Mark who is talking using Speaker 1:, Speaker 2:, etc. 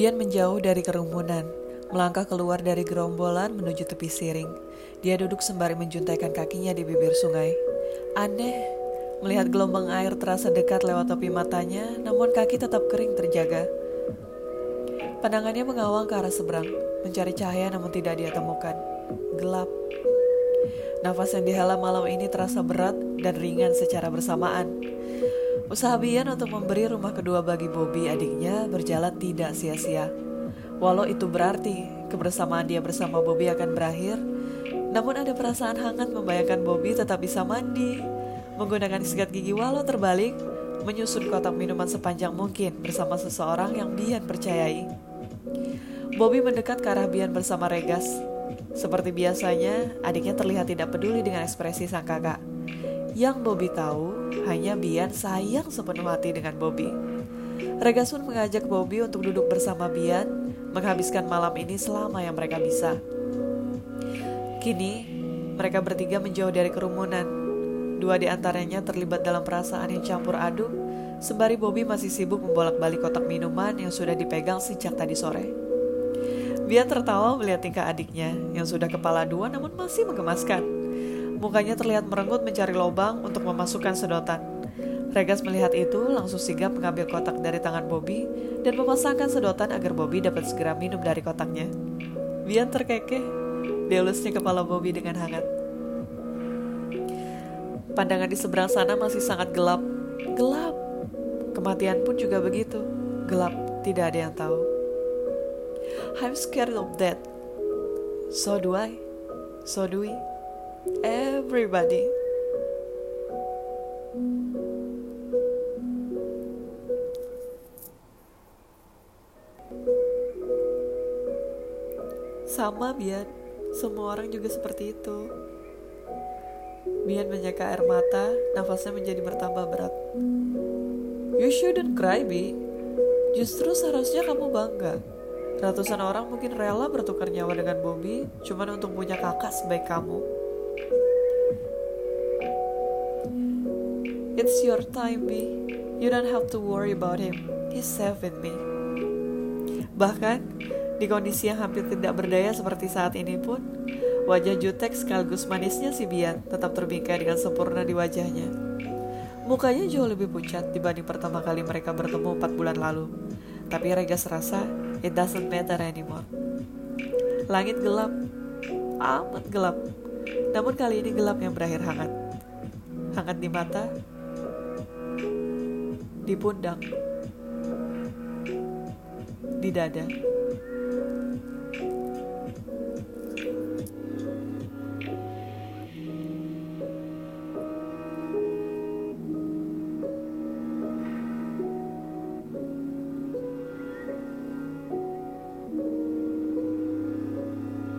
Speaker 1: Bian menjauh dari kerumunan, melangkah keluar dari gerombolan menuju tepi siring. Dia duduk sembari menjuntaikan kakinya di bibir sungai. Aneh, melihat gelombang air terasa dekat lewat topi matanya, namun kaki tetap kering terjaga. Pandangannya mengawang ke arah seberang, mencari cahaya namun tidak dia temukan. Gelap. Nafas yang dihela malam ini terasa berat dan ringan secara bersamaan. Usaha Bian untuk memberi rumah kedua bagi Bobby adiknya berjalan tidak sia-sia. Walau itu berarti kebersamaan dia bersama Bobby akan berakhir, namun ada perasaan hangat membayangkan Bobby tetap bisa mandi, menggunakan sikat gigi walau terbalik, menyusun kotak minuman sepanjang mungkin bersama seseorang yang Bian percayai. Bobby mendekat ke arah Bian bersama Regas. Seperti biasanya, adiknya terlihat tidak peduli dengan ekspresi sang kakak. Yang Bobby tahu, hanya Bian sayang sepenuh hati dengan Bobby. Regas pun mengajak Bobby untuk duduk bersama Bian, menghabiskan malam ini selama yang mereka bisa. Kini, mereka bertiga menjauh dari kerumunan. Dua di antaranya terlibat dalam perasaan yang campur aduk, sembari Bobby masih sibuk membolak-balik kotak minuman yang sudah dipegang sejak tadi sore. Bian tertawa melihat tingkah adiknya yang sudah kepala dua namun masih menggemaskan. Mukanya terlihat merenggut mencari lubang untuk memasukkan sedotan. Regas melihat itu, langsung sigap mengambil kotak dari tangan Bobby dan memasangkan sedotan agar Bobby dapat segera minum dari kotaknya. Bian terkekeh, delusnya kepala Bobby dengan hangat. Pandangan di seberang sana masih sangat gelap. Gelap. Kematian pun juga begitu. Gelap, tidak ada yang tahu. I'm scared of death. So do I. So do we everybody. Sama Bian, semua orang juga seperti itu. Bian menyeka air mata, nafasnya menjadi bertambah berat. You shouldn't cry, Bi. Justru seharusnya kamu bangga. Ratusan orang mungkin rela bertukar nyawa dengan Bobby cuman untuk punya kakak sebaik kamu. It's your time, B. You don't have to worry about him. He's safe with me. Bahkan, di kondisi yang hampir tidak berdaya seperti saat ini pun, wajah jutek sekaligus manisnya si Bian tetap terbingkai dengan sempurna di wajahnya. Mukanya jauh lebih pucat dibanding pertama kali mereka bertemu empat bulan lalu. Tapi Regas rasa, it doesn't matter anymore. Langit gelap, amat gelap. Namun kali ini gelap yang berakhir hangat. Hangat di mata, di pundak, di dada.